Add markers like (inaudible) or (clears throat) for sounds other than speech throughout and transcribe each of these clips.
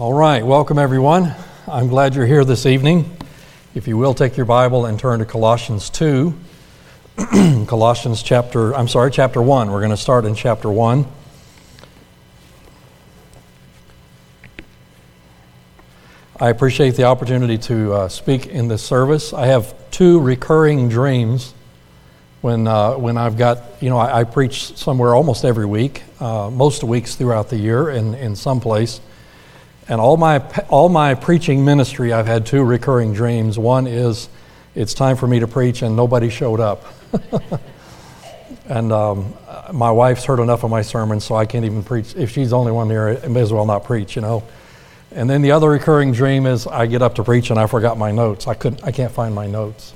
All right, welcome everyone. I'm glad you're here this evening. If you will take your Bible and turn to Colossians 2. (clears throat) Colossians chapter, I'm sorry, chapter 1. We're going to start in chapter 1. I appreciate the opportunity to uh, speak in this service. I have two recurring dreams when, uh, when I've got, you know, I, I preach somewhere almost every week, uh, most weeks throughout the year in, in some place. And all my, all my preaching ministry, I've had two recurring dreams. One is it's time for me to preach, and nobody showed up. (laughs) and um, my wife's heard enough of my sermons, so I can't even preach. If she's the only one here, I may as well not preach, you know. And then the other recurring dream is I get up to preach and I forgot my notes. I couldn't. I can't find my notes.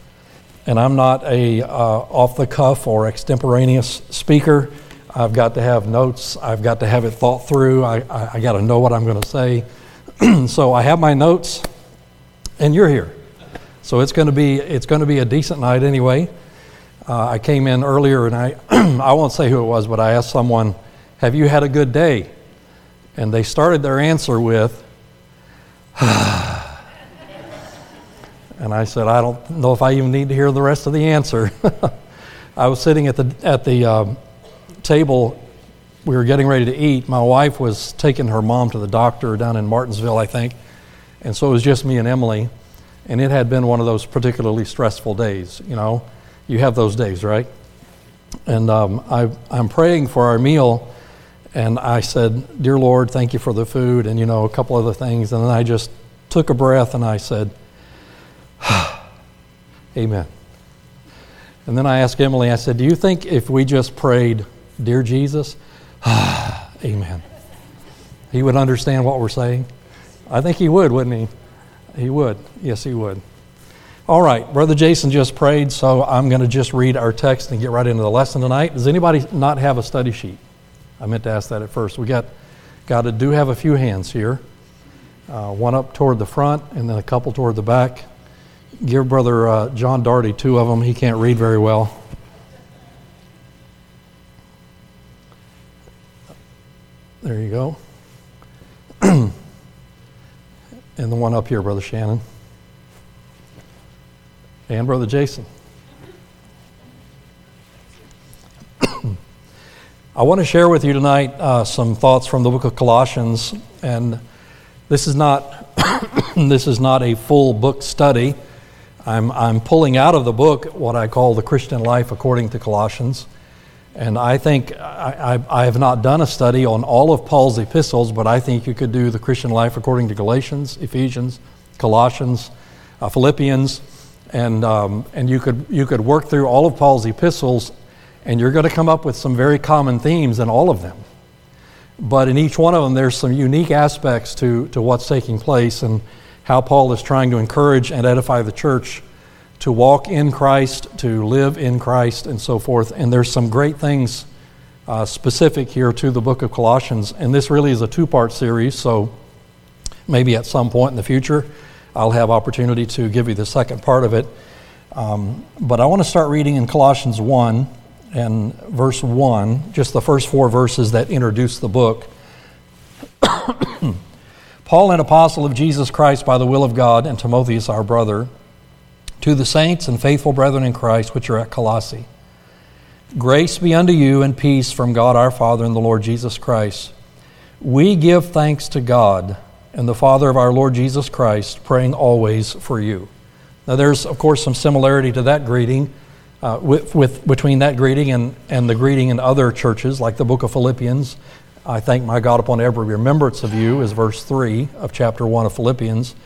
And I'm not a uh, off the cuff or extemporaneous speaker. I've got to have notes. I've got to have it thought through. I, I, I got to know what I'm going to say. (clears throat) so I have my notes, and you're here. So it's going to be it's going to be a decent night anyway. Uh, I came in earlier, and I (clears throat) I won't say who it was, but I asked someone, "Have you had a good day?" And they started their answer with, (sighs) and I said, "I don't know if I even need to hear the rest of the answer." (laughs) I was sitting at the at the um, table we were getting ready to eat, my wife was taking her mom to the doctor down in Martinsville, I think. And so it was just me and Emily. And it had been one of those particularly stressful days. You know, you have those days, right? And um, I, I'm praying for our meal. And I said, Dear Lord, thank you for the food and, you know, a couple other things. And then I just took a breath and I said, (sighs) Amen. And then I asked Emily, I said, Do you think if we just prayed, Dear Jesus, (sighs) Amen. He would understand what we're saying. I think he would, wouldn't he? He would. Yes, he would. All right, Brother Jason just prayed, so I'm going to just read our text and get right into the lesson tonight. Does anybody not have a study sheet? I meant to ask that at first. We got, got to do have a few hands here. Uh, one up toward the front and then a couple toward the back. Give Brother uh, John Darty two of them. He can't read very well. There you go. (clears throat) and the one up here, Brother Shannon. And Brother Jason. (clears throat) I want to share with you tonight uh, some thoughts from the book of Colossians, and this is not (clears throat) this is not a full book study. I'm, I'm pulling out of the book what I call the Christian life according to Colossians. And I think I, I, I, have not done a study on all of Paul's epistles, but I think you could do the Christian life according to Galatians, Ephesians, Colossians, uh, Philippians, and, um, and you, could, you could work through all of Paul's epistles, and you're going to come up with some very common themes in all of them. But in each one of them, there's some unique aspects to, to what's taking place and how Paul is trying to encourage and edify the church to walk in Christ, to live in Christ, and so forth. And there's some great things uh, specific here to the book of Colossians. And this really is a two part series, so maybe at some point in the future I'll have opportunity to give you the second part of it. Um, but I want to start reading in Colossians 1 and verse 1, just the first four verses that introduce the book. (coughs) Paul, an apostle of Jesus Christ by the will of God, and Timotheus, our brother to the saints and faithful brethren in Christ which are at Colossae. Grace be unto you and peace from God our Father and the Lord Jesus Christ. We give thanks to God and the Father of our Lord Jesus Christ, praying always for you. Now, there's, of course, some similarity to that greeting, uh, with, with, between that greeting and, and the greeting in other churches, like the book of Philippians. I thank my God upon every remembrance of you, is verse 3 of chapter 1 of Philippians.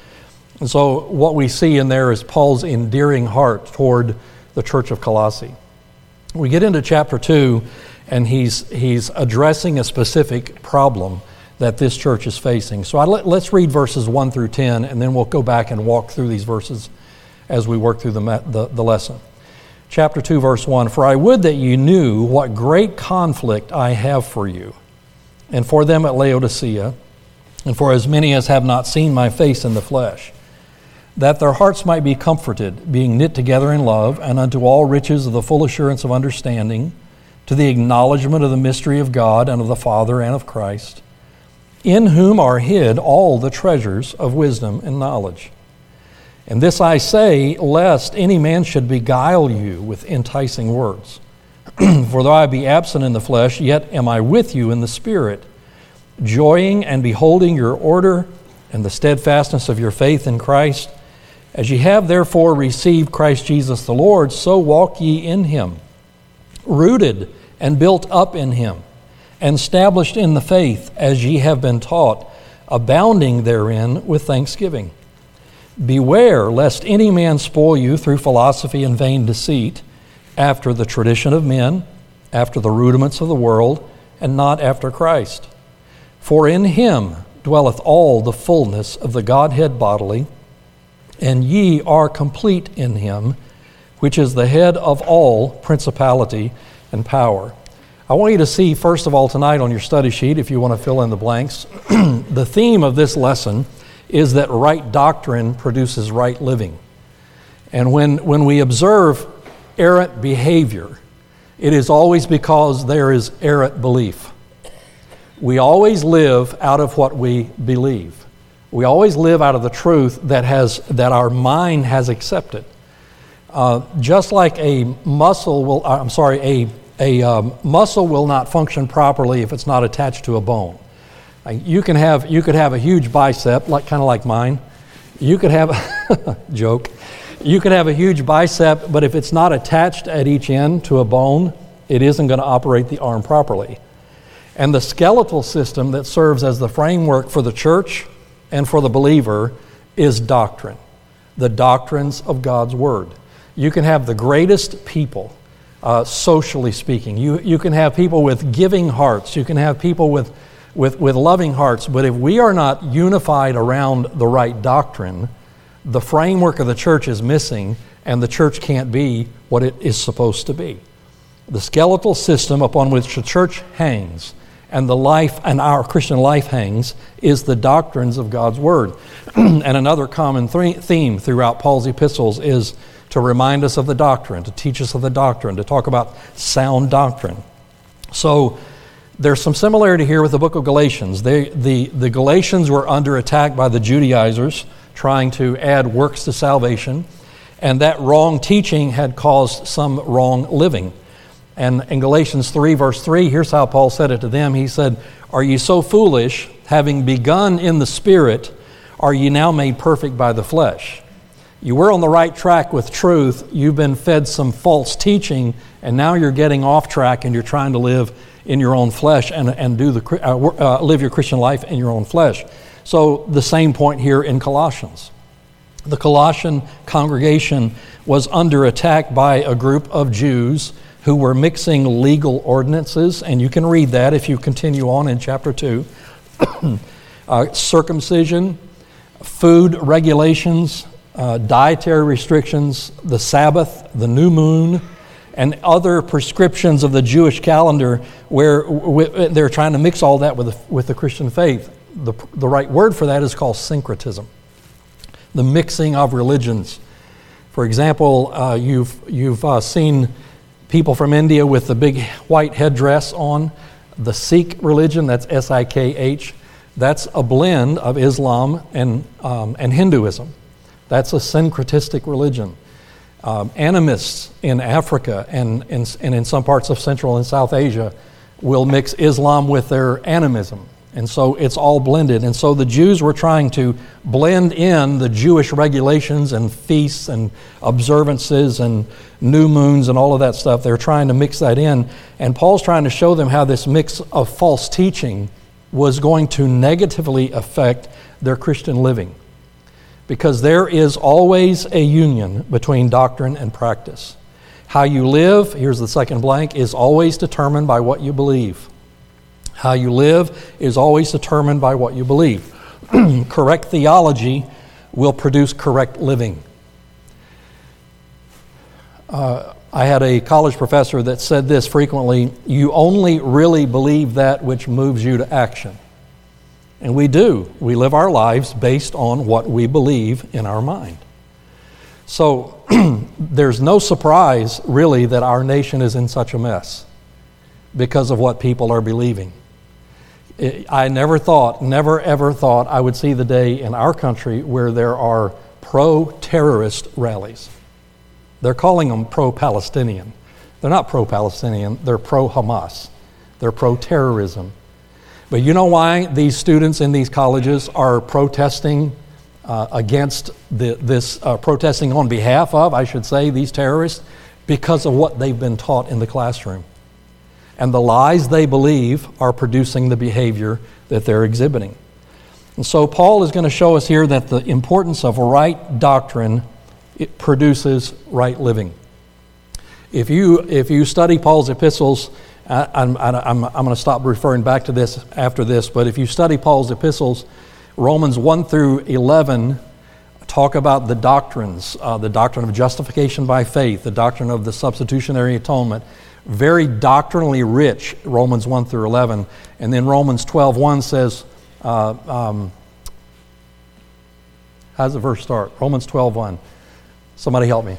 And so, what we see in there is Paul's endearing heart toward the church of Colossae. We get into chapter 2, and he's, he's addressing a specific problem that this church is facing. So, let, us read verses 1 through 10, and then we'll go back and walk through these verses as we work through the, the, the lesson. Chapter 2, verse 1 For I would that you knew what great conflict I have for you, and for them at Laodicea, and for as many as have not seen my face in the flesh that their hearts might be comforted, being knit together in love, and unto all riches of the full assurance of understanding, to the acknowledgement of the mystery of God and of the Father and of Christ, in whom are hid all the treasures of wisdom and knowledge. And this I say, lest any man should beguile you with enticing words. (clears throat) For though I be absent in the flesh, yet am I with you in the Spirit, joying and beholding your order and the steadfastness of your faith in Christ. As ye have therefore received Christ Jesus the Lord, so walk ye in him, rooted and built up in him, and established in the faith as ye have been taught, abounding therein with thanksgiving. Beware lest any man spoil you through philosophy and vain deceit, after the tradition of men, after the rudiments of the world, and not after Christ. For in him dwelleth all the fullness of the Godhead bodily, and ye are complete in him, which is the head of all principality and power. I want you to see, first of all, tonight on your study sheet, if you want to fill in the blanks, (clears throat) the theme of this lesson is that right doctrine produces right living. And when, when we observe errant behavior, it is always because there is errant belief. We always live out of what we believe. We always live out of the truth that, has, that our mind has accepted. Uh, just like a muscle will, uh, I'm sorry, a, a um, muscle will not function properly if it's not attached to a bone. You can have you could have a huge bicep, like kind of like mine. You could have (laughs) joke. You could have a huge bicep, but if it's not attached at each end to a bone, it isn't going to operate the arm properly. And the skeletal system that serves as the framework for the church and for the believer is doctrine, the doctrines of God's Word. You can have the greatest people, uh, socially speaking. You, you can have people with giving hearts. You can have people with with, with loving hearts, but if we are not unified around the right doctrine, the framework of the church is missing, and the church can't be what it is supposed to be. The skeletal system upon which the church hangs and the life and our Christian life hangs is the doctrines of God's Word. (clears throat) and another common theme throughout Paul's epistles is to remind us of the doctrine, to teach us of the doctrine, to talk about sound doctrine. So, there's some similarity here with the book of Galatians. They, the, the Galatians were under attack by the Judaizers trying to add works to salvation, and that wrong teaching had caused some wrong living. And in Galatians 3, verse 3, here's how Paul said it to them. He said, Are you so foolish, having begun in the Spirit, are you now made perfect by the flesh? You were on the right track with truth. You've been fed some false teaching, and now you're getting off track and you're trying to live in your own flesh and, and do the, uh, uh, live your Christian life in your own flesh. So, the same point here in Colossians. The Colossian congregation was under attack by a group of Jews who were mixing legal ordinances, and you can read that if you continue on in chapter 2. (clears throat) uh, circumcision, food regulations, uh, dietary restrictions, the Sabbath, the new moon, and other prescriptions of the Jewish calendar where they're trying to mix all that with the, with the Christian faith. The, the right word for that is called syncretism, the mixing of religions. For example, uh, you've, you've uh, seen people from India with the big white headdress on. The Sikh religion, that's S I K H, that's a blend of Islam and, um, and Hinduism. That's a syncretistic religion um, animists in Africa and, and, and in some parts of Central and South Asia will mix Islam with their animism. And so it's all blended. And so the Jews were trying to blend in the Jewish regulations and feasts and observances and new moons and all of that stuff. They're trying to mix that in. And Paul's trying to show them how this mix of false teaching was going to negatively affect their Christian living because there is always a union between doctrine and practice. How you live, here's the second blank, is always determined by what you believe. How you live is always determined by what you believe. (clears throat) correct theology will produce correct living. Uh, I had a college professor that said this frequently you only really believe that which moves you to action. And we do. We live our lives based on what we believe in our mind. So (clears throat) there's no surprise, really, that our nation is in such a mess because of what people are believing. I never thought, never ever thought I would see the day in our country where there are pro terrorist rallies. They're calling them pro Palestinian. They're not pro Palestinian, they're pro Hamas. They're pro terrorism. But you know why these students in these colleges are protesting uh, against the, this, uh, protesting on behalf of, I should say, these terrorists? Because of what they've been taught in the classroom. And the lies they believe are producing the behavior that they're exhibiting. And so Paul is going to show us here that the importance of right doctrine it produces right living. If you, if you study Paul's epistles, I, I'm, I'm, I'm going to stop referring back to this after this, but if you study Paul's epistles, Romans 1 through 11 talk about the doctrines uh, the doctrine of justification by faith, the doctrine of the substitutionary atonement. Very doctrinally rich, Romans 1 through 11. And then Romans 12 1 says, uh, um, how does the verse start? Romans 12 1. Somebody help me.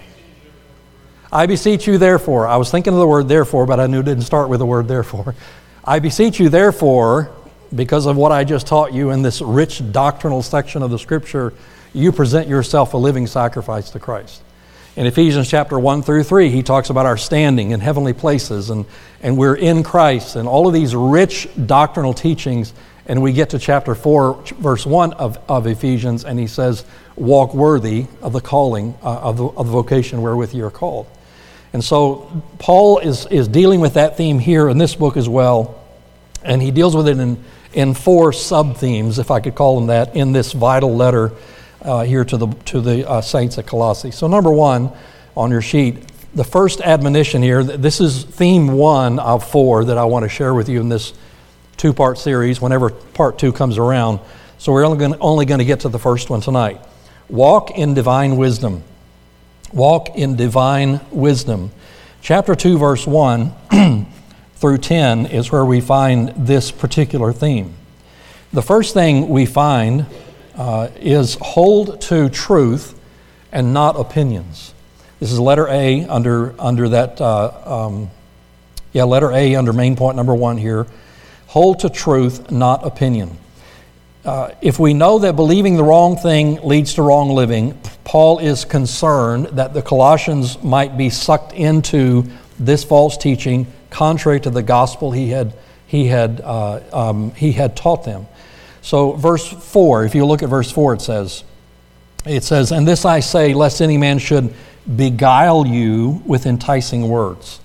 I beseech you, therefore. I was thinking of the word therefore, but I knew it didn't start with the word therefore. I beseech you, therefore, because of what I just taught you in this rich doctrinal section of the scripture, you present yourself a living sacrifice to Christ. In Ephesians chapter 1 through 3, he talks about our standing in heavenly places and, and we're in Christ and all of these rich doctrinal teachings. And we get to chapter 4, verse 1 of, of Ephesians, and he says, Walk worthy of the calling, uh, of, the, of the vocation wherewith you're called. And so Paul is, is dealing with that theme here in this book as well. And he deals with it in, in four sub themes, if I could call them that, in this vital letter uh, here to the, to the uh, saints at Colossae. So, number one on your sheet, the first admonition here, this is theme one of four that I want to share with you in this two part series whenever part two comes around. So, we're only going, only going to get to the first one tonight. Walk in divine wisdom. Walk in divine wisdom. Chapter 2, verse 1 (clears throat) through 10 is where we find this particular theme. The first thing we find uh, is hold to truth and not opinions. This is letter A under, under that, uh, um, yeah, letter A under main point number one here. Hold to truth, not opinion. Uh, if we know that believing the wrong thing leads to wrong living, Paul is concerned that the Colossians might be sucked into this false teaching contrary to the gospel he had, he had, uh, um, he had taught them. So, verse 4, if you look at verse 4, it says, it says, And this I say, lest any man should beguile you with enticing words.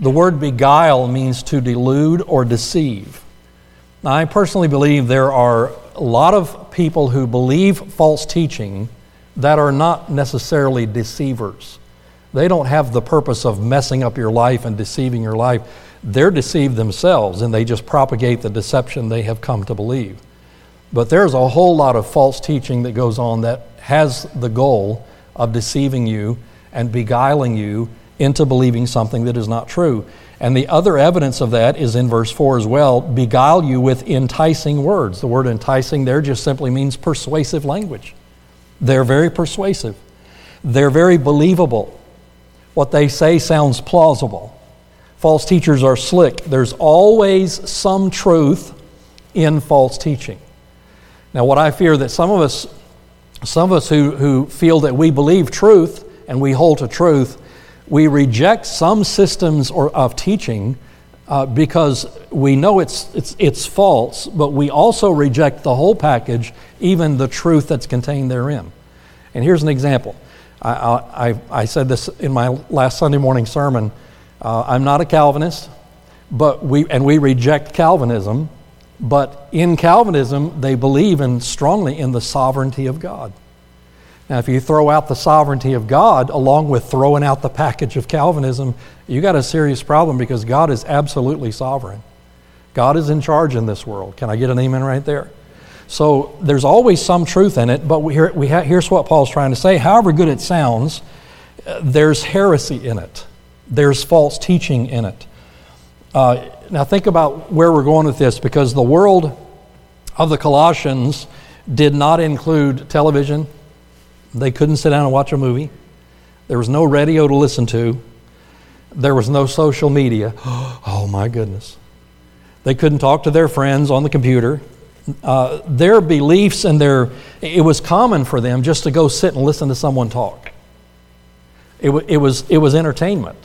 The word beguile means to delude or deceive. Now, I personally believe there are a lot of people who believe false teaching that are not necessarily deceivers. They don't have the purpose of messing up your life and deceiving your life. They're deceived themselves and they just propagate the deception they have come to believe. But there's a whole lot of false teaching that goes on that has the goal of deceiving you and beguiling you into believing something that is not true. And the other evidence of that is in verse 4 as well beguile you with enticing words. The word enticing there just simply means persuasive language. They're very persuasive, they're very believable. What they say sounds plausible. False teachers are slick. There's always some truth in false teaching. Now, what I fear that some of us, some of us who, who feel that we believe truth and we hold to truth, we reject some systems or, of teaching uh, because we know it's, it's, it's false, but we also reject the whole package, even the truth that's contained therein. And here's an example. I, I, I said this in my last Sunday morning sermon. Uh, I'm not a Calvinist, but we, and we reject Calvinism, but in Calvinism, they believe in, strongly in the sovereignty of God. Now, if you throw out the sovereignty of God along with throwing out the package of Calvinism, you got a serious problem because God is absolutely sovereign. God is in charge in this world. Can I get an amen right there? So there's always some truth in it, but we we ha- here's what Paul's trying to say. However good it sounds, uh, there's heresy in it, there's false teaching in it. Uh, now, think about where we're going with this because the world of the Colossians did not include television. They couldn't sit down and watch a movie. There was no radio to listen to. There was no social media. (gasps) Oh, my goodness. They couldn't talk to their friends on the computer. Uh, their beliefs and their, it was common for them just to go sit and listen to someone talk. It, w- it, was, it was entertainment.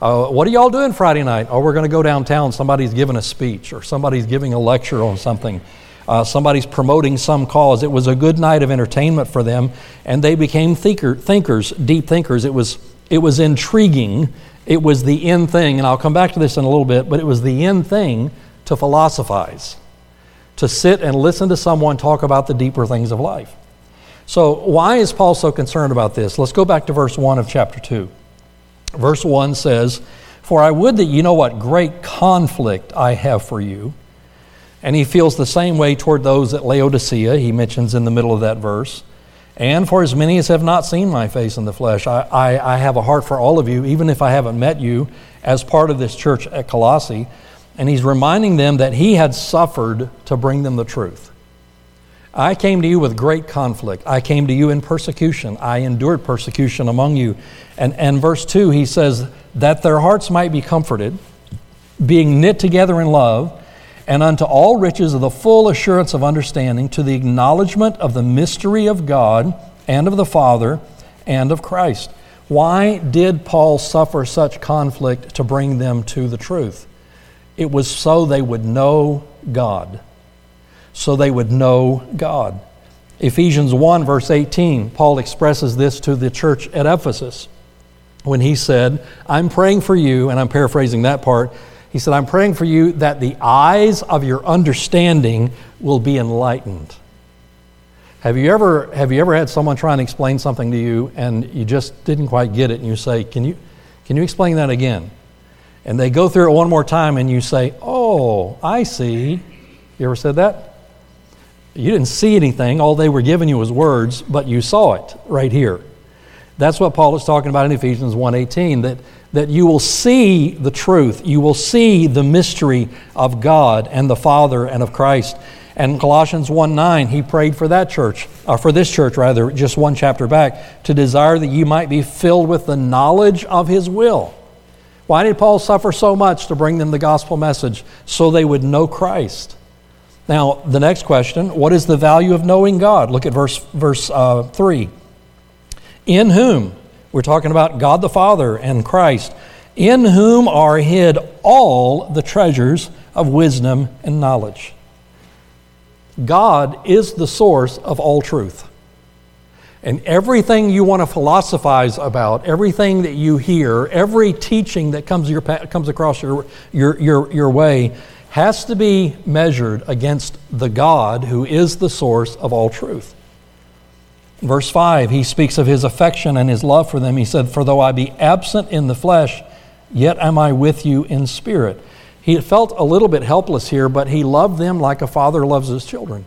Uh, what are y'all doing Friday night? Oh, we're going to go downtown. Somebody's giving a speech or somebody's giving a lecture on something. Uh, somebody's promoting some cause. It was a good night of entertainment for them, and they became thinker, thinkers, deep thinkers. It was, it was intriguing. It was the end thing, and I'll come back to this in a little bit, but it was the end thing to philosophize, to sit and listen to someone talk about the deeper things of life. So, why is Paul so concerned about this? Let's go back to verse 1 of chapter 2. Verse 1 says, For I would that you know what great conflict I have for you. And he feels the same way toward those at Laodicea, he mentions in the middle of that verse. And for as many as have not seen my face in the flesh, I, I, I have a heart for all of you, even if I haven't met you as part of this church at Colossae. And he's reminding them that he had suffered to bring them the truth. I came to you with great conflict. I came to you in persecution. I endured persecution among you. And, and verse 2, he says, that their hearts might be comforted, being knit together in love and unto all riches of the full assurance of understanding, to the acknowledgement of the mystery of God and of the Father and of Christ. Why did Paul suffer such conflict to bring them to the truth? It was so they would know God. So they would know God. Ephesians 1, verse 18, Paul expresses this to the church at Ephesus when he said, I'm praying for you, and I'm paraphrasing that part, he said, I'm praying for you that the eyes of your understanding will be enlightened. Have you ever, have you ever had someone try and explain something to you and you just didn't quite get it and you say, Can you, can you explain that again? And they go through it one more time and you say, Oh, I see. You ever said that? You didn't see anything. All they were giving you was words, but you saw it right here. That's what Paul is talking about in Ephesians 1:18 that that you will see the truth. You will see the mystery of God and the Father and of Christ. And Colossians 1 9, he prayed for that church, or for this church rather, just one chapter back, to desire that you might be filled with the knowledge of his will. Why did Paul suffer so much to bring them the gospel message? So they would know Christ. Now, the next question what is the value of knowing God? Look at verse, verse uh, 3. In whom? We're talking about God the Father and Christ, in whom are hid all the treasures of wisdom and knowledge. God is the source of all truth. And everything you want to philosophize about, everything that you hear, every teaching that comes, your, comes across your, your, your, your way, has to be measured against the God who is the source of all truth. Verse 5, he speaks of his affection and his love for them. He said, For though I be absent in the flesh, yet am I with you in spirit. He felt a little bit helpless here, but he loved them like a father loves his children.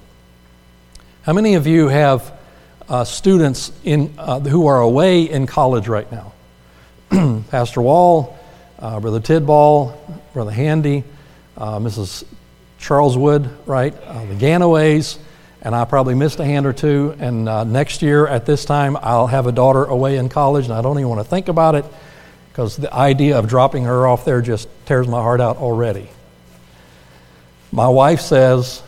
How many of you have uh, students in, uh, who are away in college right now? (clears throat) Pastor Wall, uh, Brother Tidball, Brother Handy, uh, Mrs. Charles Wood, right? Uh, the Ganaways and I probably missed a hand or two. And uh, next year at this time, I'll have a daughter away in college, and I don't even want to think about it because the idea of dropping her off there just tears my heart out already. My wife says,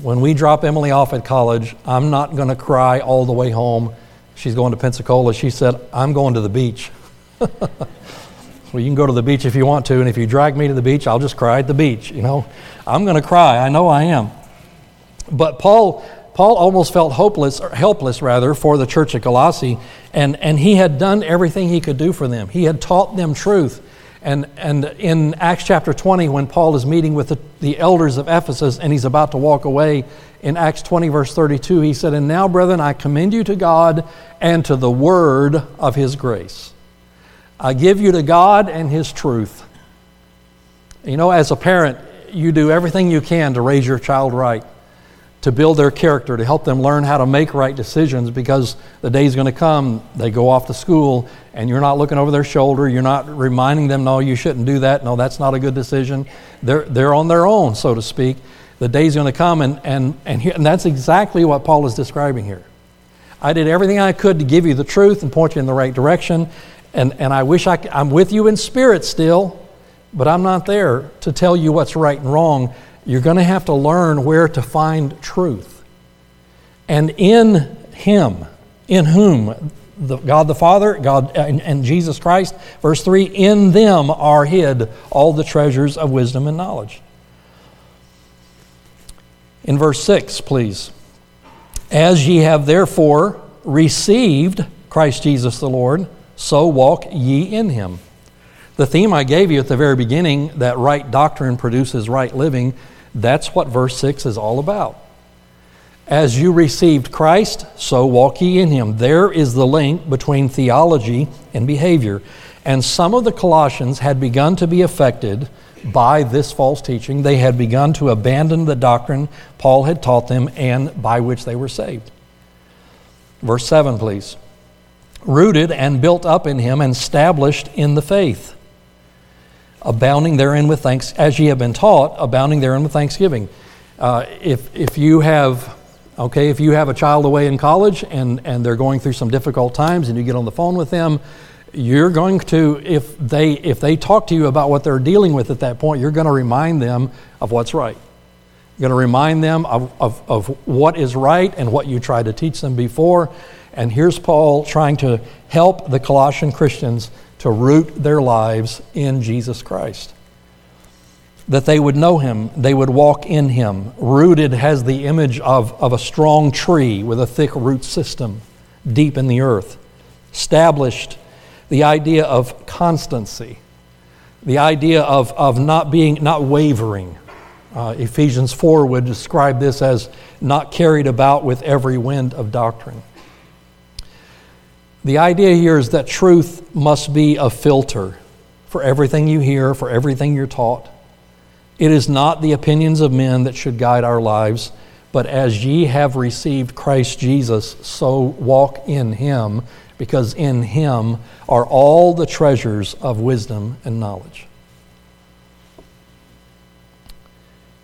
when we drop Emily off at college, I'm not going to cry all the way home. She's going to Pensacola. She said, I'm going to the beach. (laughs) well, you can go to the beach if you want to, and if you drag me to the beach, I'll just cry at the beach. You know, I'm going to cry. I know I am. But Paul Paul almost felt hopeless, or helpless rather, for the church at Colossae, and, and he had done everything he could do for them. He had taught them truth. And, and in Acts chapter 20, when Paul is meeting with the, the elders of Ephesus and he's about to walk away, in Acts 20, verse 32, he said, And now, brethren, I commend you to God and to the word of his grace. I give you to God and his truth. You know, as a parent, you do everything you can to raise your child right to build their character, to help them learn how to make right decisions because the day is going to come, they go off to school and you're not looking over their shoulder. You're not reminding them, no, you shouldn't do that. No, that's not a good decision. They're, they're on their own, so to speak. The day is going to come, and, and, and, and that's exactly what Paul is describing here. I did everything I could to give you the truth and point you in the right direction, and, and I wish I, I'm with you in spirit still, but I'm not there to tell you what's right and wrong You're going to have to learn where to find truth. And in Him, in whom? The, God the Father, God uh, and, and Jesus Christ. Verse 3 In them are hid all the treasures of wisdom and knowledge. In verse 6, please. As ye have therefore received Christ Jesus the Lord, so walk ye in him. The theme I gave you at the very beginning, that right doctrine produces right living, that's what verse 6 is all about. As you received Christ, so walk ye in him. There is the link between theology and behavior. And some of the Colossians had begun to be affected by this false teaching. They had begun to abandon the doctrine Paul had taught them and by which they were saved. Verse 7, please. Rooted and built up in him and established in the faith, abounding therein with thanks, as ye have been taught, abounding therein with thanksgiving. Uh, if, if you have okay if you have a child away in college and, and they're going through some difficult times and you get on the phone with them you're going to if they if they talk to you about what they're dealing with at that point you're going to remind them of what's right you're going to remind them of, of, of what is right and what you tried to teach them before and here's paul trying to help the colossian christians to root their lives in jesus christ that they would know him they would walk in him rooted has the image of, of a strong tree with a thick root system deep in the earth established the idea of constancy, the idea of, of not being, not wavering. Uh, Ephesians 4 would describe this as not carried about with every wind of doctrine. The idea here is that truth must be a filter for everything you hear, for everything you're taught. It is not the opinions of men that should guide our lives, but as ye have received Christ Jesus, so walk in him because in him are all the treasures of wisdom and knowledge.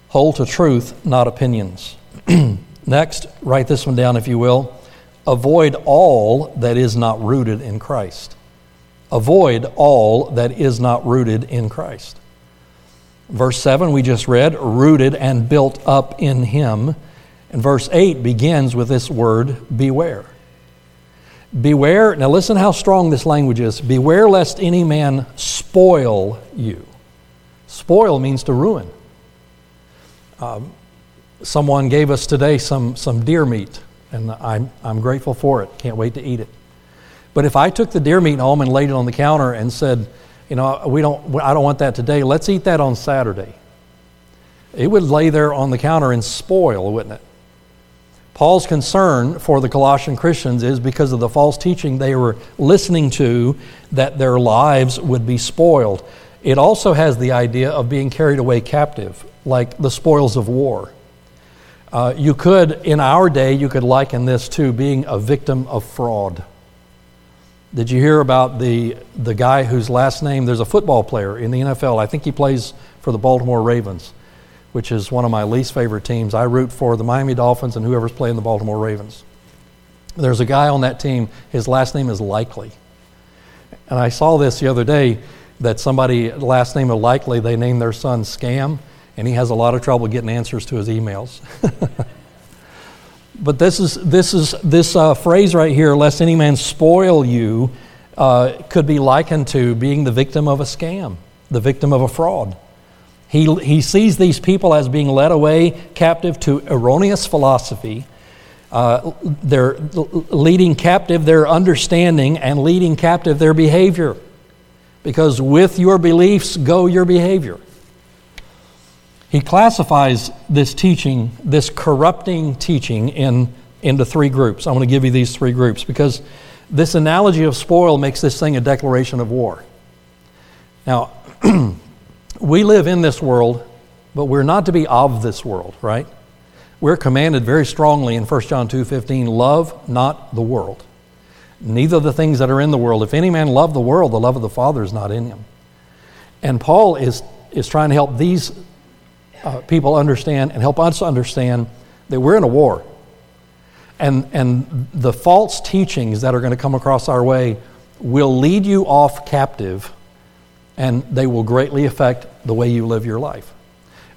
Hold to truth, not opinions. (clears throat) Next, write this one down if you will. Avoid all that is not rooted in Christ. Avoid all that is not rooted in Christ. Verse 7, we just read, rooted and built up in Him. And verse 8 begins with this word, beware. Beware, now listen how strong this language is. Beware lest any man spoil you. Spoil means to ruin. Um, someone gave us today some, some deer meat, and I'm, I'm grateful for it. Can't wait to eat it. But if I took the deer meat home and laid it on the counter and said, you know, we don't, I don't want that today, let's eat that on Saturday, it would lay there on the counter and spoil, wouldn't it? Paul's concern for the Colossian Christians is because of the false teaching they were listening to that their lives would be spoiled. It also has the idea of being carried away captive, like the spoils of war. Uh, you could, in our day, you could liken this to being a victim of fraud. Did you hear about the, the guy whose last name, there's a football player in the NFL, I think he plays for the Baltimore Ravens which is one of my least favorite teams. I root for the Miami Dolphins and whoever's playing the Baltimore Ravens. There's a guy on that team, his last name is Likely. And I saw this the other day that somebody, last name of Likely, they named their son Scam, and he has a lot of trouble getting answers to his emails. (laughs) but this is this is this uh, phrase right here, "Lest any man spoil you," uh, could be likened to being the victim of a scam, the victim of a fraud. He, he sees these people as being led away captive to erroneous philosophy. Uh, they're leading captive their understanding and leading captive their behavior. Because with your beliefs go your behavior. He classifies this teaching, this corrupting teaching, in, into three groups. I want to give you these three groups because this analogy of spoil makes this thing a declaration of war. Now, (clears throat) we live in this world, but we're not to be of this world, right? We're commanded very strongly in 1 John 2:15, love not the world. Neither the things that are in the world. If any man love the world, the love of the Father is not in him. And Paul is, is trying to help these uh, people understand and help us understand that we're in a war. And, and the false teachings that are going to come across our way will lead you off captive and they will greatly affect the way you live your life.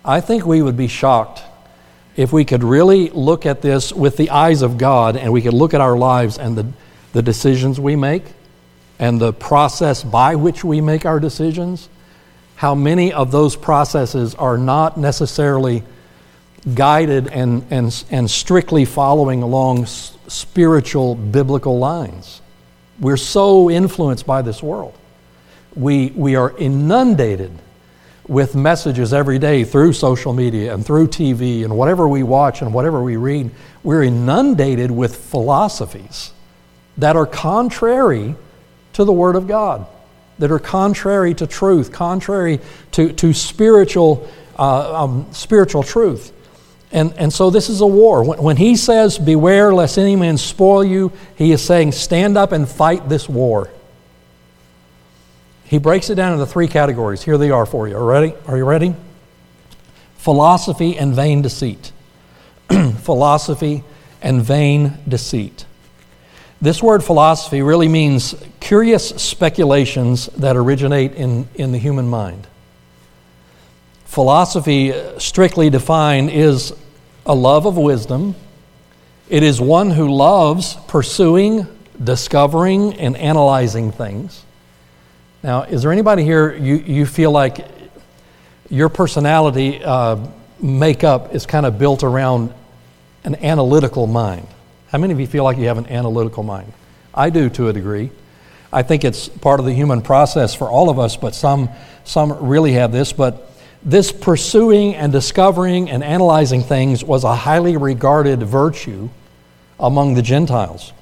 I think we would be shocked if we could really look at this with the eyes of God and we could look at our lives and the, the decisions we make and the process by which we make our decisions, how many of those processes are not necessarily guided and, and, and strictly following along spiritual biblical lines. We're so influenced by this world. We, we are inundated with messages every day through social media and through TV and whatever we watch and whatever we read, we're inundated with philosophies that are contrary to the Word of God, that are contrary to truth, contrary to, to spiritual, uh, um, spiritual truth. And, and so this is a war. When, when he says, Beware lest any man spoil you, he is saying, Stand up and fight this war. He breaks it down into three categories. Here they are for you. Are, ready? are you ready? Philosophy and vain deceit. (clears throat) philosophy and vain deceit. This word philosophy really means curious speculations that originate in, in the human mind. Philosophy, strictly defined, is a love of wisdom. It is one who loves pursuing, discovering, and analyzing things. Now, is there anybody here you, you feel like your personality uh, makeup is kind of built around an analytical mind? How many of you feel like you have an analytical mind? I do to a degree. I think it's part of the human process for all of us, but some, some really have this. But this pursuing and discovering and analyzing things was a highly regarded virtue among the Gentiles.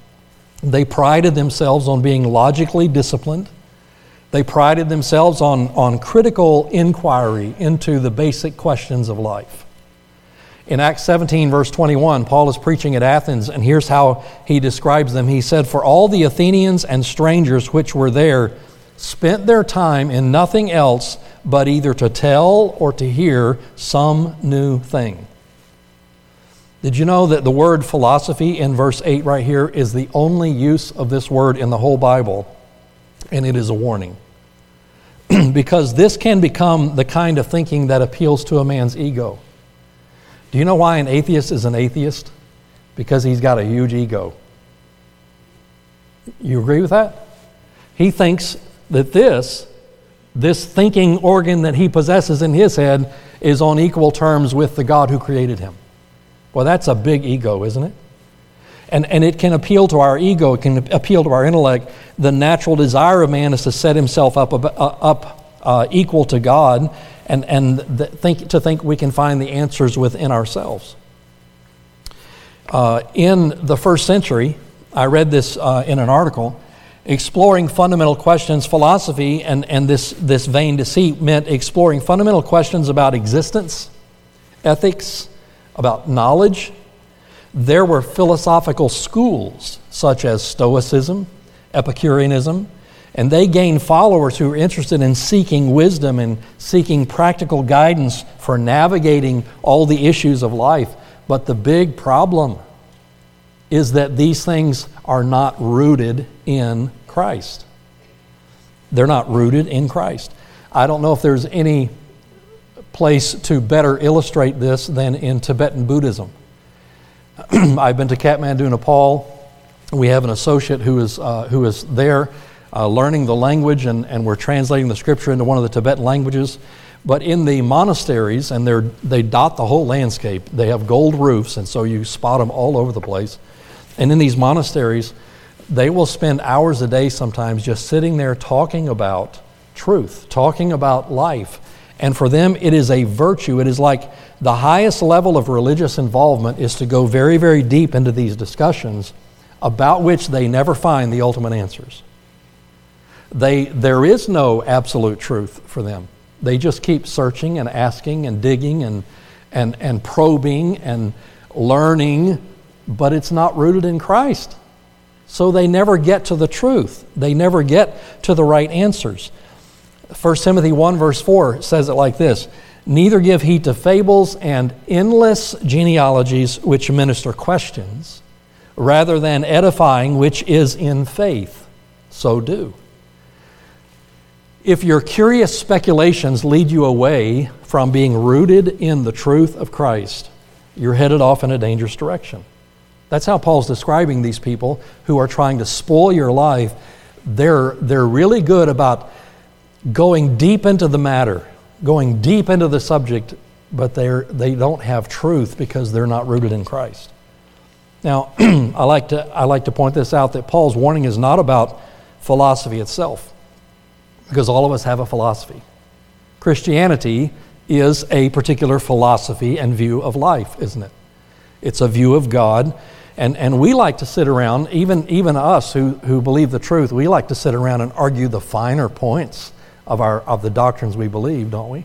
They prided themselves on being logically disciplined they prided themselves on, on critical inquiry into the basic questions of life. In Acts 17, verse 21, Paul is preaching at Athens, and here's how he describes them. He said, For all the Athenians and strangers which were there spent their time in nothing else but either to tell or to hear some new thing. Did you know that the word philosophy in verse 8 right here is the only use of this word in the whole Bible? and it is a warning. (clears throat) because this can become the kind of thinking that appeals to a man's ego. Do you know why an atheist is an atheist? Because he's got a huge ego. You agree with that? He thinks that this, this thinking organ that he possesses in his head, is on equal terms with the God who created him. Well, that's a big ego, isn't it? And, and it can appeal to our ego, it can appeal to our intellect. The natural desire of man is to set himself up, uh, up uh, equal to God and, and the, think, to think we can find the answers within ourselves. Uh, in the first century, I read this uh, in an article, exploring fundamental questions, philosophy and, and this, this vain deceit meant exploring fundamental questions about existence, ethics, about knowledge, there were philosophical schools such as Stoicism, Epicureanism, and they gain followers who are interested in seeking wisdom and seeking practical guidance for navigating all the issues of life. But the big problem is that these things are not rooted in Christ. They're not rooted in Christ. I don't know if there's any place to better illustrate this than in Tibetan Buddhism. (clears throat) I've been to Kathmandu, Nepal. We have an associate who is, uh, who is there uh, learning the language, and, and we're translating the scripture into one of the Tibetan languages. But in the monasteries, and they're, they dot the whole landscape, they have gold roofs, and so you spot them all over the place. And in these monasteries, they will spend hours a day sometimes just sitting there talking about truth, talking about life. And for them, it is a virtue. It is like the highest level of religious involvement is to go very, very deep into these discussions about which they never find the ultimate answers. They, there is no absolute truth for them. They just keep searching and asking and digging and, and, and probing and learning, but it's not rooted in Christ. So they never get to the truth. They never get to the right answers. 1 Timothy 1, verse 4 says it like this Neither give heed to fables and endless genealogies which minister questions, rather than edifying which is in faith. So do. If your curious speculations lead you away from being rooted in the truth of Christ, you're headed off in a dangerous direction. That's how Paul's describing these people who are trying to spoil your life. They're, they're really good about going deep into the matter, going deep into the subject, but they're, they don't have truth because they're not rooted in Christ. Now, (clears throat) I, like to, I like to point this out that Paul's warning is not about philosophy itself, because all of us have a philosophy. Christianity is a particular philosophy and view of life, isn't it? It's a view of God. And, and we like to sit around, even, even us who, who believe the truth, we like to sit around and argue the finer points of, our, of the doctrines we believe, don't we?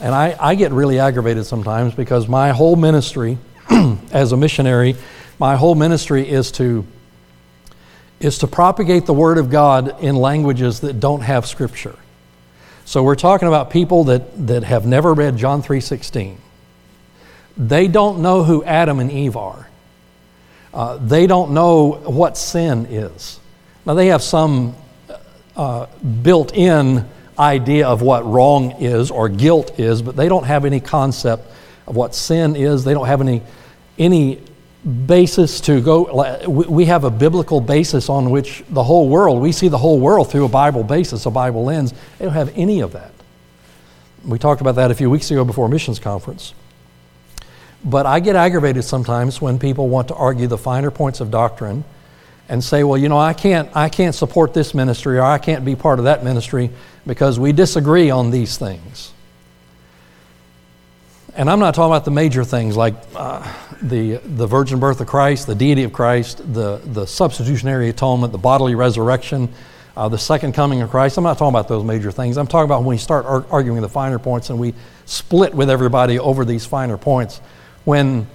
And I, I get really aggravated sometimes because my whole ministry (clears throat) as a missionary, my whole ministry is to, is to propagate the Word of God in languages that don't have Scripture. So we're talking about people that, that have never read John 3.16. They don't know who Adam and Eve are. Uh, they don't know what sin is. Now, they have some uh, built in idea of what wrong is or guilt is, but they don't have any concept of what sin is. They don't have any, any basis to go. We have a biblical basis on which the whole world, we see the whole world through a Bible basis, a Bible lens. They don't have any of that. We talked about that a few weeks ago before missions conference. But I get aggravated sometimes when people want to argue the finer points of doctrine and say, well, you know, I can't, I can't support this ministry or I can't be part of that ministry because we disagree on these things. And I'm not talking about the major things like uh, the, the virgin birth of Christ, the deity of Christ, the, the substitutionary atonement, the bodily resurrection, uh, the second coming of Christ. I'm not talking about those major things. I'm talking about when we start ar- arguing the finer points and we split with everybody over these finer points when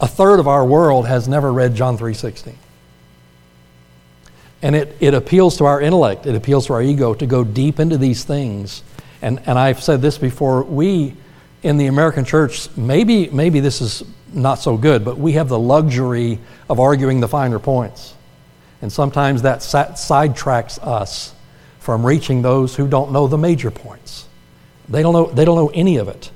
a third of our world has never read John 3.16. And it, it appeals to our intellect, it appeals to our ego to go deep into these things. And, and I've said this before we in the American church, maybe, maybe this is not so good, but we have the luxury of arguing the finer points. And sometimes that sidetracks us from reaching those who don't know the major points. They don't know, they don't know any of it.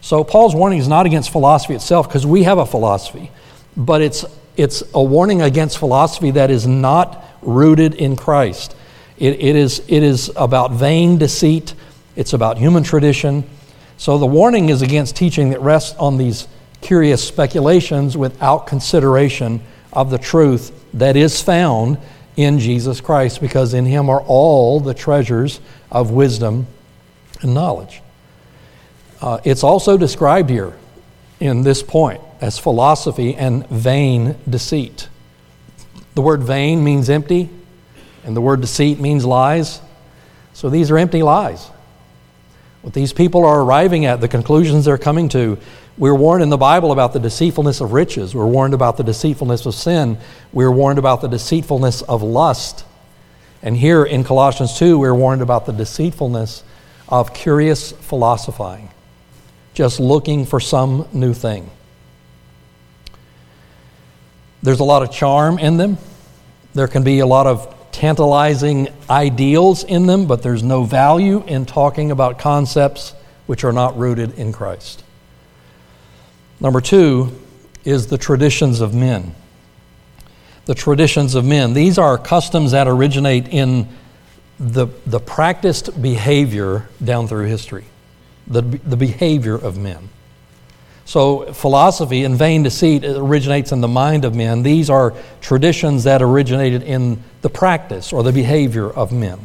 So Paul's warning is not against philosophy itself because we have a philosophy, but it's, it's a warning against philosophy that is not rooted in Christ. It, it, is, it is about vain deceit, it's about human tradition. So the warning is against teaching that rests on these curious speculations without consideration of the truth that is found in Jesus Christ, because in Him are all the treasures of wisdom and knowledge. Uh, it's also described here in this point as philosophy and vain deceit. The word vain means empty, and the word deceit means lies. So these are empty lies. What these people are arriving at, the conclusions they're coming to, we're warned in the Bible about the deceitfulness of riches. We're warned about the deceitfulness of sin. We're warned about the deceitfulness of lust. And here in Colossians 2, we're warned about the deceitfulness of curious philosophizing, just looking for some new thing. There's a lot of charm in them. There can be a lot of tantalizing ideals in them, but there's no value in talking about concepts which are not rooted in Christ. Number two is the traditions of men. The traditions of men. These are customs that originate in the, the practiced behavior down through history, the, the behavior of men. So, philosophy and vain deceit originates in the mind of men. These are traditions that originated in the practice or the behavior of men.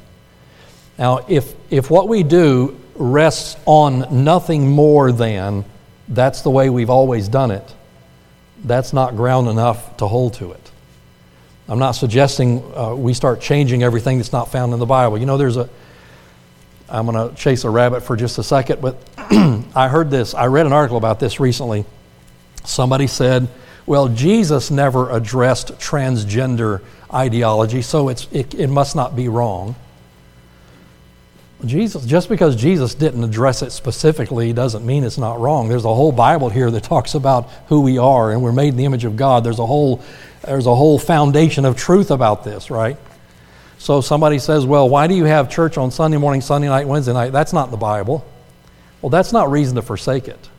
Now, if, if what we do rests on nothing more than that's the way we've always done it, that's not ground enough to hold to it. I'm not suggesting uh, we start changing everything that's not found in the Bible. You know, there's a, I'm going to chase a rabbit for just a second, but (clears throat) I heard this, I read an article about this recently. Somebody said, well, Jesus never addressed transgender ideology, so it's, it, it must not be wrong. Jesus, just because Jesus didn't address it specifically doesn't mean it's not wrong. There's a whole Bible here that talks about who we are and we're made in the image of God. There's a whole, there's a whole foundation of truth about this, right? So somebody says, well, why do you have church on Sunday morning, Sunday night, Wednesday night? That's not the Bible. Well, that's not reason to forsake it.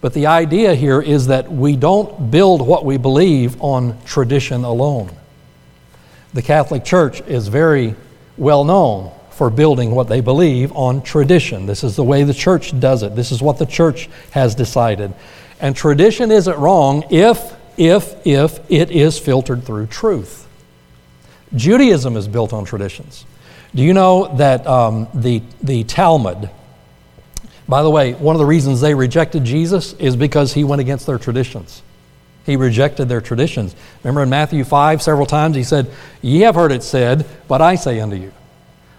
But the idea here is that we don't build what we believe on tradition alone. The Catholic Church is very well known for building what they believe on tradition. This is the way the church does it. This is what the church has decided. And tradition isn't wrong if, if, if it is filtered through truth. Judaism is built on traditions. Do you know that um, the, the Talmud, by the way, one of the reasons they rejected Jesus is because he went against their traditions. He rejected their traditions. Remember in Matthew 5, several times he said, Ye have heard it said, but I say unto you.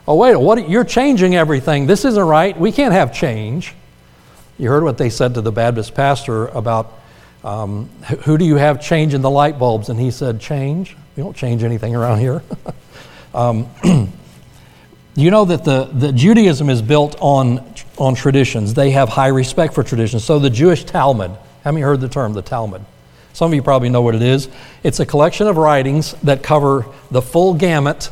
Oh, wait, what, you're changing everything. This isn't right. We can't have change. You heard what they said to the Baptist pastor about um, who do you have changing the light bulbs? And he said, Change. We don't change anything around here. (laughs) um, (clears throat) you know that the, the Judaism is built on, on traditions. They have high respect for traditions. So the Jewish Talmud, how you heard the term, the Talmud? Some of you probably know what it is. It's a collection of writings that cover the full gamut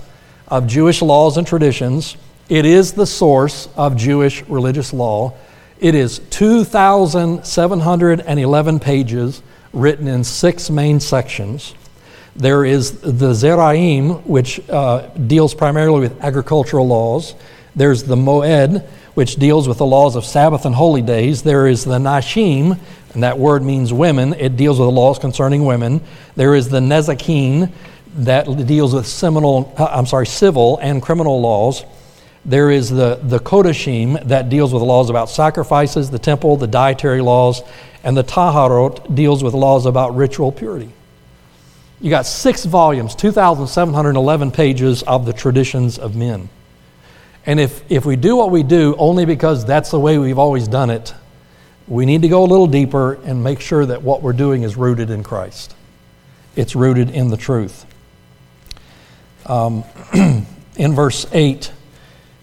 of Jewish laws and traditions. It is the source of Jewish religious law. It is 2,711 pages written in six main sections. There is the Zeraim, which uh, deals primarily with agricultural laws. There's the Moed, which deals with the laws of Sabbath and holy days. There is the Nashim, and that word means women. It deals with the laws concerning women. There is the Nezakin, that deals with seminal, uh, I'm sorry, civil and criminal laws. There is the, the Kodashim that deals with laws about sacrifices, the temple, the dietary laws, and the Taharot deals with laws about ritual purity. You got six volumes, 2,711 pages of the traditions of men. And if, if we do what we do only because that's the way we've always done it, we need to go a little deeper and make sure that what we're doing is rooted in Christ. It's rooted in the truth. Um, (clears throat) in verse 8,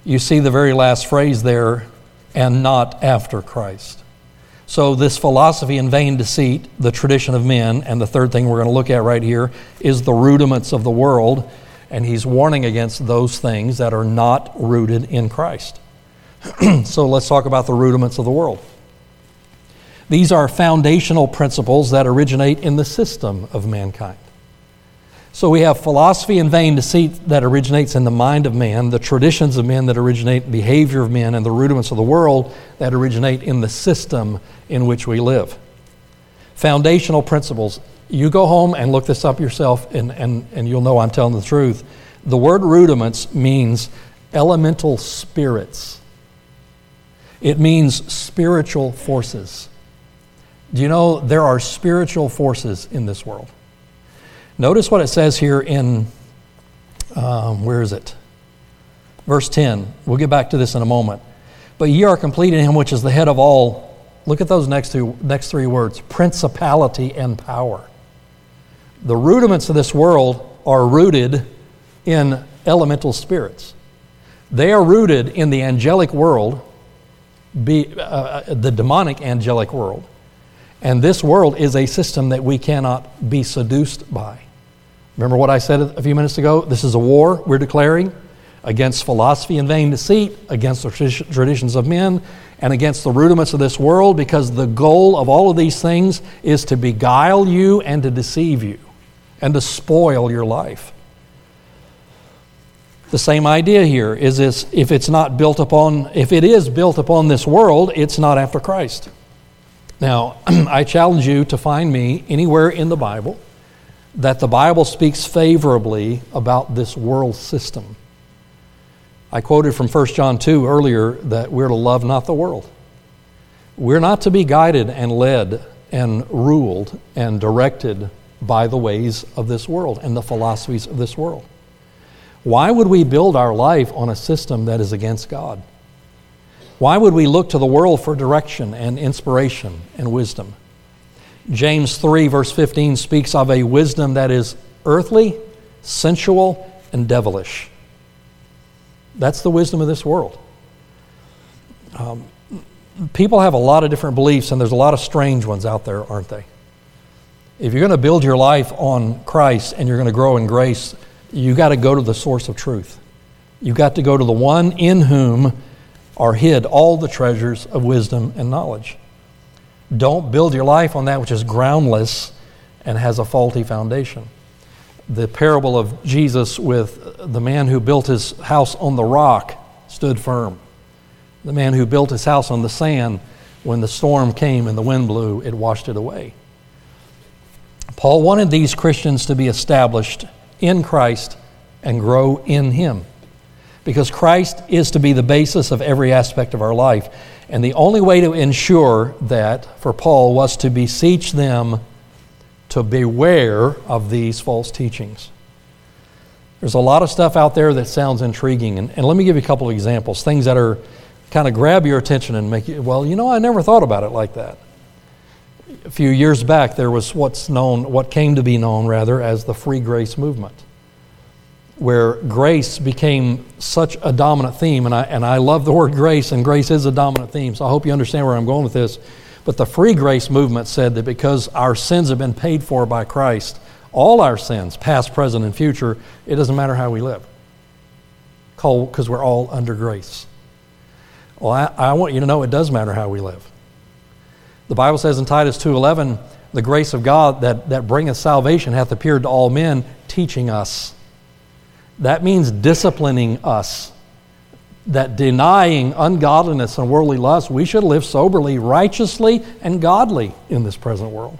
you see the very last phrase there, and not after Christ. So, this philosophy and vain deceit, the tradition of men, and the third thing we're going to look at right here is the rudiments of the world. And he's warning against those things that are not rooted in Christ. (clears throat) so, let's talk about the rudiments of the world. These are foundational principles that originate in the system of mankind. So we have philosophy and vain deceit that originates in the mind of man, the traditions of men that originate in behavior of men, and the rudiments of the world that originate in the system in which we live. Foundational principles. You go home and look this up yourself, and, and, and you'll know I'm telling the truth. The word rudiments means elemental spirits, it means spiritual forces. Do you know there are spiritual forces in this world? Notice what it says here in, um, where is it? Verse 10. We'll get back to this in a moment. But ye are complete in him which is the head of all. Look at those next two, next three words principality and power. The rudiments of this world are rooted in elemental spirits. They are rooted in the angelic world, be, uh, uh the demonic angelic world. And this world is a system that we cannot be seduced by. Remember what I said a few minutes ago? This is a war we're declaring against philosophy and vain deceit, against the traditions of men, and against the rudiments of this world, because the goal of all of these things is to beguile you and to deceive you and to spoil your life. The same idea here is this if it's not built upon, if it is built upon this world, it's not after Christ. Now, (clears throat) I challenge you to find me anywhere in the Bible that the Bible speaks favorably about this world system. I quoted from 1 John 2 earlier that we're to love not the world. We're not to be guided and led and ruled and directed by the ways of this world and the philosophies of this world. Why would we build our life on a system that is against God? Why would we look to the world for direction and inspiration and wisdom? James 3, verse 15, speaks of a wisdom that is earthly, sensual, and devilish. That's the wisdom of this world. Um, people have a lot of different beliefs, and there's a lot of strange ones out there, aren't they? If you're going to build your life on Christ and you're going to grow in grace, you got to go to the source of truth. You've got to go to the one in whom are hid all the treasures of wisdom and knowledge. Don't build your life on that which is groundless and has a faulty foundation. The parable of Jesus with the man who built his house on the rock stood firm. The man who built his house on the sand, when the storm came and the wind blew, it washed it away. Paul wanted these Christians to be established in Christ and grow in Him because Christ is to be the basis of every aspect of our life. And the only way to ensure that for Paul was to beseech them to beware of these false teachings. There's a lot of stuff out there that sounds intriguing. And, and let me give you a couple of examples things that are kind of grab your attention and make you, well, you know, I never thought about it like that. A few years back, there was what's known, what came to be known rather, as the free grace movement where grace became such a dominant theme. And I, and I love the word grace, and grace is a dominant theme. So I hope you understand where I'm going with this. But the free grace movement said that because our sins have been paid for by Christ, all our sins, past, present, and future, it doesn't matter how we live. Because we're all under grace. Well, I, I want you to know it does matter how we live. The Bible says in Titus 2.11, the grace of God that, that bringeth salvation hath appeared to all men, teaching us that means disciplining us. That denying ungodliness and worldly lust, we should live soberly, righteously, and godly in this present world.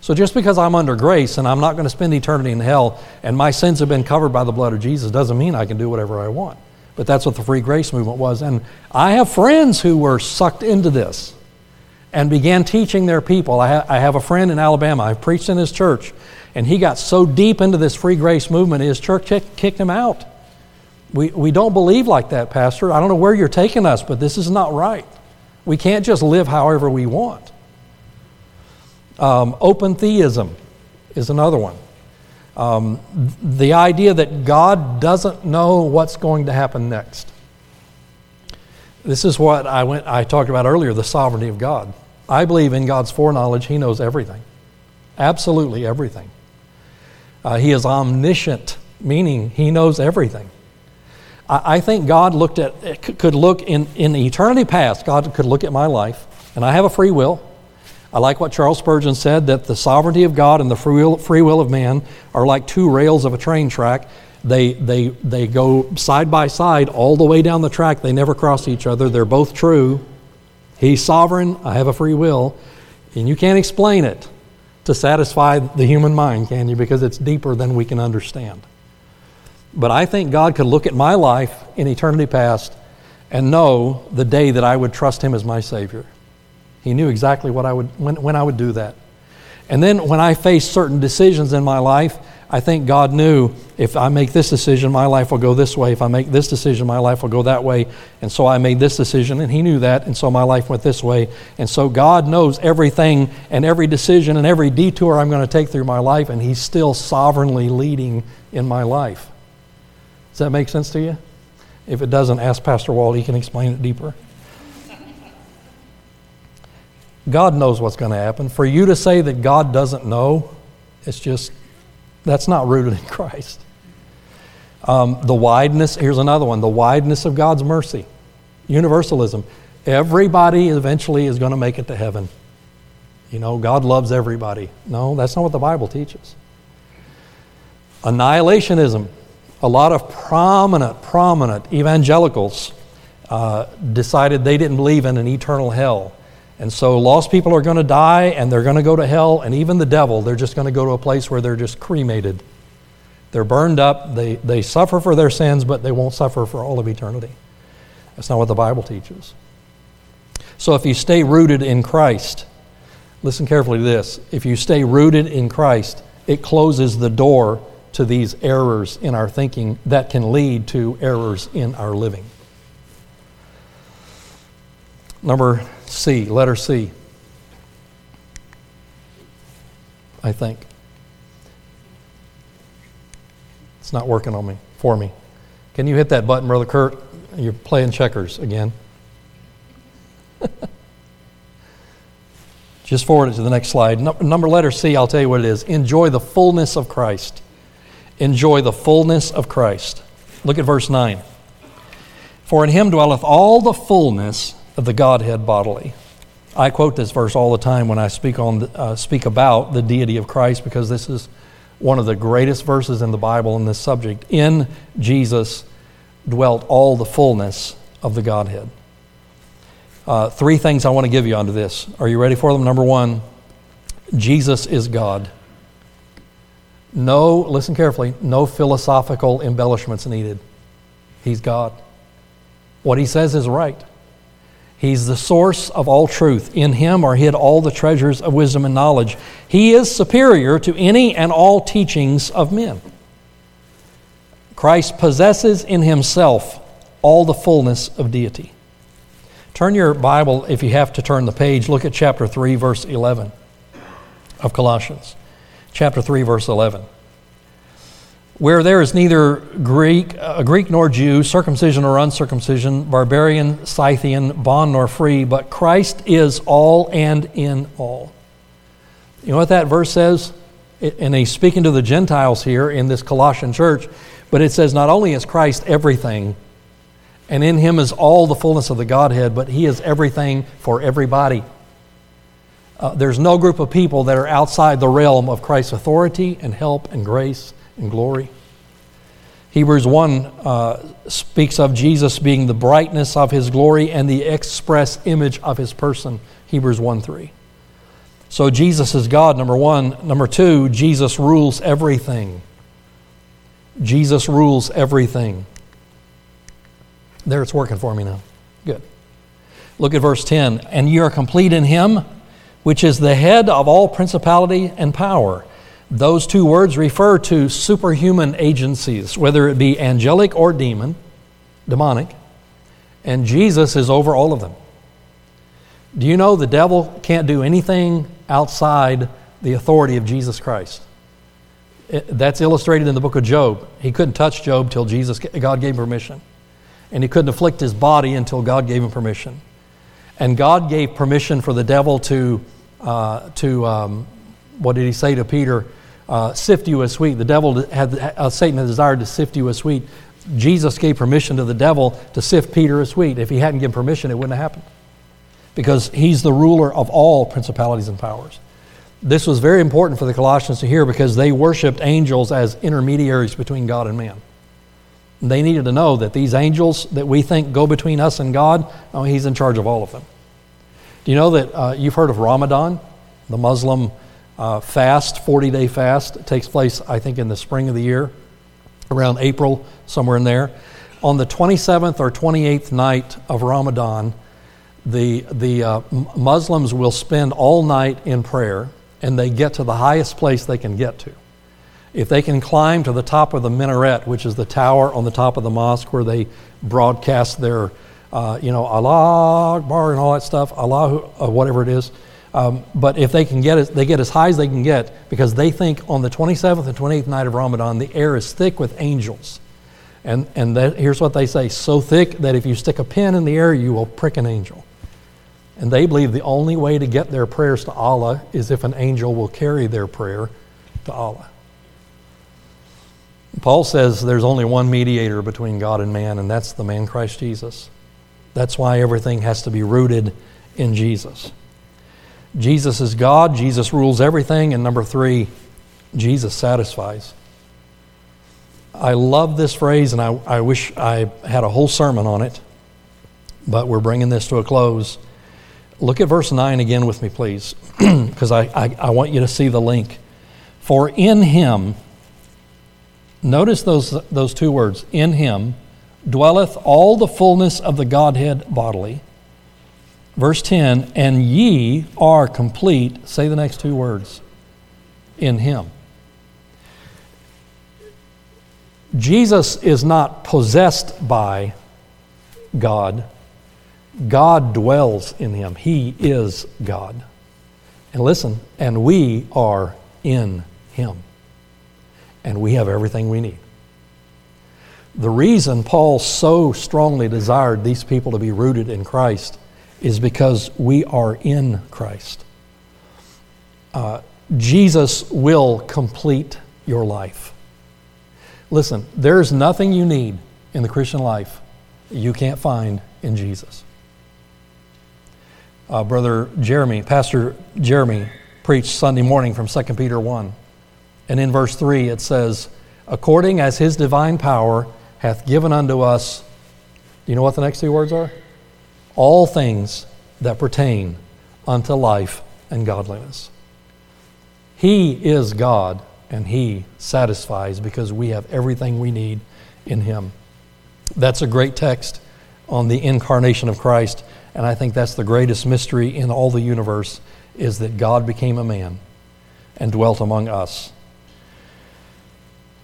So just because I'm under grace and I'm not going to spend eternity in hell and my sins have been covered by the blood of Jesus doesn't mean I can do whatever I want. But that's what the free grace movement was. And I have friends who were sucked into this and began teaching their people. I, ha- I have a friend in Alabama. I've preached in his church. And he got so deep into this free grace movement, his church kicked him out. We, we don't believe like that, Pastor. I don't know where you're taking us, but this is not right. We can't just live however we want. Um, open theism is another one. Um, the idea that God doesn't know what's going to happen next. This is what I, went, I talked about earlier the sovereignty of God. I believe in God's foreknowledge, He knows everything, absolutely everything. Uh, he is omniscient, meaning he knows everything. I, I think God looked at, could look in, in eternity past, God could look at my life, and I have a free will. I like what Charles Spurgeon said that the sovereignty of God and the free will, free will of man are like two rails of a train track. They, they, they go side by side all the way down the track. They never cross each other. They're both true. He's sovereign. I have a free will. And you can't explain it to satisfy the human mind, can you? Because it's deeper than we can understand. But I think God could look at my life in eternity past and know the day that I would trust Him as my Savior. He knew exactly what I would, when, when I would do that. And then when I face certain decisions in my life, I think God knew if I make this decision, my life will go this way. If I make this decision, my life will go that way. And so I made this decision, and He knew that, and so my life went this way. And so God knows everything and every decision and every detour I'm going to take through my life, and He's still sovereignly leading in my life. Does that make sense to you? If it doesn't, ask Pastor Walt, he can explain it deeper. God knows what's going to happen. For you to say that God doesn't know, it's just that's not rooted in Christ. Um, the wideness, here's another one the wideness of God's mercy. Universalism. Everybody eventually is going to make it to heaven. You know, God loves everybody. No, that's not what the Bible teaches. Annihilationism. A lot of prominent, prominent evangelicals uh, decided they didn't believe in an eternal hell. And so lost people are going to die and they're going to go to hell, and even the devil, they're just going to go to a place where they're just cremated. They're burned up, they, they suffer for their sins, but they won't suffer for all of eternity. That's not what the Bible teaches. So if you stay rooted in Christ, listen carefully to this. If you stay rooted in Christ, it closes the door to these errors in our thinking that can lead to errors in our living. Number C, letter C. I think. It's not working on me, for me. Can you hit that button, Brother Kurt? You're playing checkers again. (laughs) Just forward it to the next slide. Number letter C, I'll tell you what it is. Enjoy the fullness of Christ. Enjoy the fullness of Christ. Look at verse 9. For in him dwelleth all the fullness of the Godhead bodily. I quote this verse all the time when I speak, on, uh, speak about the deity of Christ because this is one of the greatest verses in the Bible on this subject. In Jesus dwelt all the fullness of the Godhead. Uh, three things I want to give you onto this. Are you ready for them? Number one, Jesus is God. No, listen carefully, no philosophical embellishments needed. He's God. What he says is right. He's the source of all truth. In him are hid all the treasures of wisdom and knowledge. He is superior to any and all teachings of men. Christ possesses in himself all the fullness of deity. Turn your Bible, if you have to turn the page, look at chapter 3, verse 11 of Colossians. Chapter 3, verse 11 where there is neither Greek, uh, Greek nor Jew, circumcision or uncircumcision, barbarian, Scythian, bond nor free, but Christ is all and in all. You know what that verse says? And he's speaking to the Gentiles here in this Colossian church, but it says not only is Christ everything, and in him is all the fullness of the Godhead, but he is everything for everybody. Uh, there's no group of people that are outside the realm of Christ's authority and help and grace and glory. Hebrews 1 uh, speaks of Jesus being the brightness of his glory and the express image of his person. Hebrews 1 3. So Jesus is God, number one. Number two, Jesus rules everything. Jesus rules everything. There, it's working for me now. Good. Look at verse 10. And ye are complete in him, which is the head of all principality and power those two words refer to superhuman agencies, whether it be angelic or demon, demonic, and Jesus is over all of them. Do you know the devil can't do anything outside the authority of Jesus Christ? It, that's illustrated in the book of Job. He couldn't touch Job till Jesus, God gave him permission. And he couldn't afflict his body until God gave him permission. And God gave permission for the devil to, uh, to um, what did he say to Peter? Uh, sift you as wheat. The devil had, uh, Satan had desired to sift you as wheat. Jesus gave permission to the devil to sift Peter as wheat. If he hadn't given permission, it wouldn't have happened. Because he's the ruler of all principalities and powers. This was very important for the Colossians to hear because they worshiped angels as intermediaries between God and man. They needed to know that these angels that we think go between us and God, oh, he's in charge of all of them. Do you know that uh, you've heard of Ramadan, the Muslim uh, fast, 40 day fast. It takes place, I think, in the spring of the year, around April, somewhere in there. On the 27th or 28th night of Ramadan, the, the uh, Muslims will spend all night in prayer and they get to the highest place they can get to. If they can climb to the top of the minaret, which is the tower on the top of the mosque where they broadcast their, uh, you know, Allah Akbar and all that stuff, Allah, uh, whatever it is, um, but if they can get it, they get as high as they can get because they think on the 27th and 28th night of Ramadan, the air is thick with angels. And, and that, here's what they say so thick that if you stick a pin in the air, you will prick an angel. And they believe the only way to get their prayers to Allah is if an angel will carry their prayer to Allah. Paul says there's only one mediator between God and man, and that's the man Christ Jesus. That's why everything has to be rooted in Jesus. Jesus is God, Jesus rules everything, and number three, Jesus satisfies. I love this phrase, and I, I wish I had a whole sermon on it, but we're bringing this to a close. Look at verse 9 again with me, please, (clears throat) because I, I, I want you to see the link. For in him, notice those, those two words, in him dwelleth all the fullness of the Godhead bodily Verse 10 And ye are complete, say the next two words, in Him. Jesus is not possessed by God, God dwells in Him. He is God. And listen, and we are in Him. And we have everything we need. The reason Paul so strongly desired these people to be rooted in Christ is because we are in Christ. Uh, Jesus will complete your life. Listen, there's nothing you need in the Christian life you can't find in Jesus. Uh, Brother Jeremy, Pastor Jeremy, preached Sunday morning from 2 Peter 1. And in verse 3, it says, According as his divine power hath given unto us, do you know what the next two words are? All things that pertain unto life and godliness. He is God, and He satisfies because we have everything we need in Him. That's a great text on the incarnation of Christ, and I think that's the greatest mystery in all the universe is that God became a man and dwelt among us.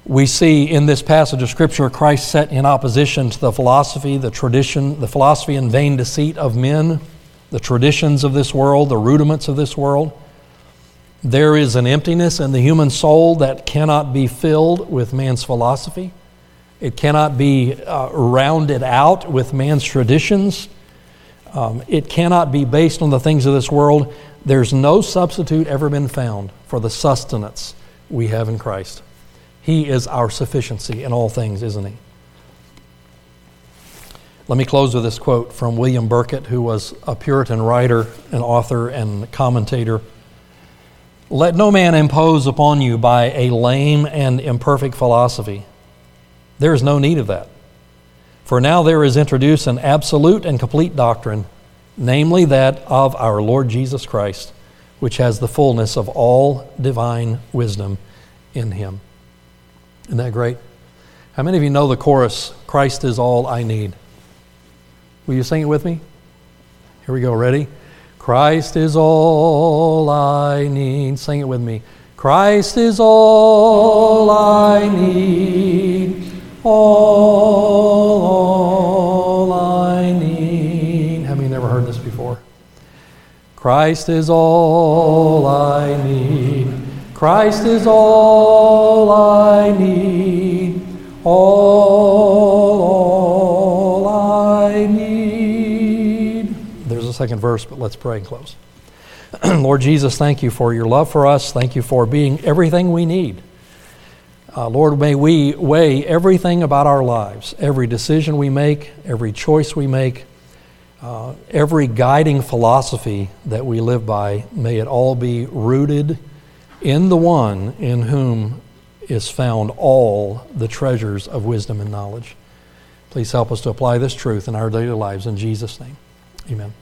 We see in this passage of Scripture Christ set in opposition to the philosophy, the tradition, the philosophy and vain deceit of men, the traditions of this world, the rudiments of this world. There is an emptiness in the human soul that cannot be filled with man's philosophy. It cannot be uh, rounded out with man's traditions. Um, it cannot be based on the things of this world. There's no substitute ever been found for the sustenance we have in Christ. He is our sufficiency in all things, isn't He? Let me close with this quote from William Burkitt, who was a Puritan writer and author and commentator. Let no man impose upon you by a lame and imperfect philosophy. There is no need of that. For now there is introduced an absolute and complete doctrine, namely that of our Lord Jesus Christ, which has the fullness of all divine wisdom in him. Isn't that great? How many of you know the chorus, Christ is all I need? Will you sing it with me? Here we go. Ready? Christ is all I need. Sing it with me. Christ is all I need. All, all I need. Have you never heard this before? Christ is all I need. Christ is all I need. All, all I need. There's a second verse, but let's pray and close. (clears throat) Lord Jesus, thank you for your love for us. Thank you for being everything we need. Uh, Lord, may we weigh everything about our lives, every decision we make, every choice we make, uh, every guiding philosophy that we live by, may it all be rooted in the one in whom is found all the treasures of wisdom and knowledge. Please help us to apply this truth in our daily lives. In Jesus' name, amen.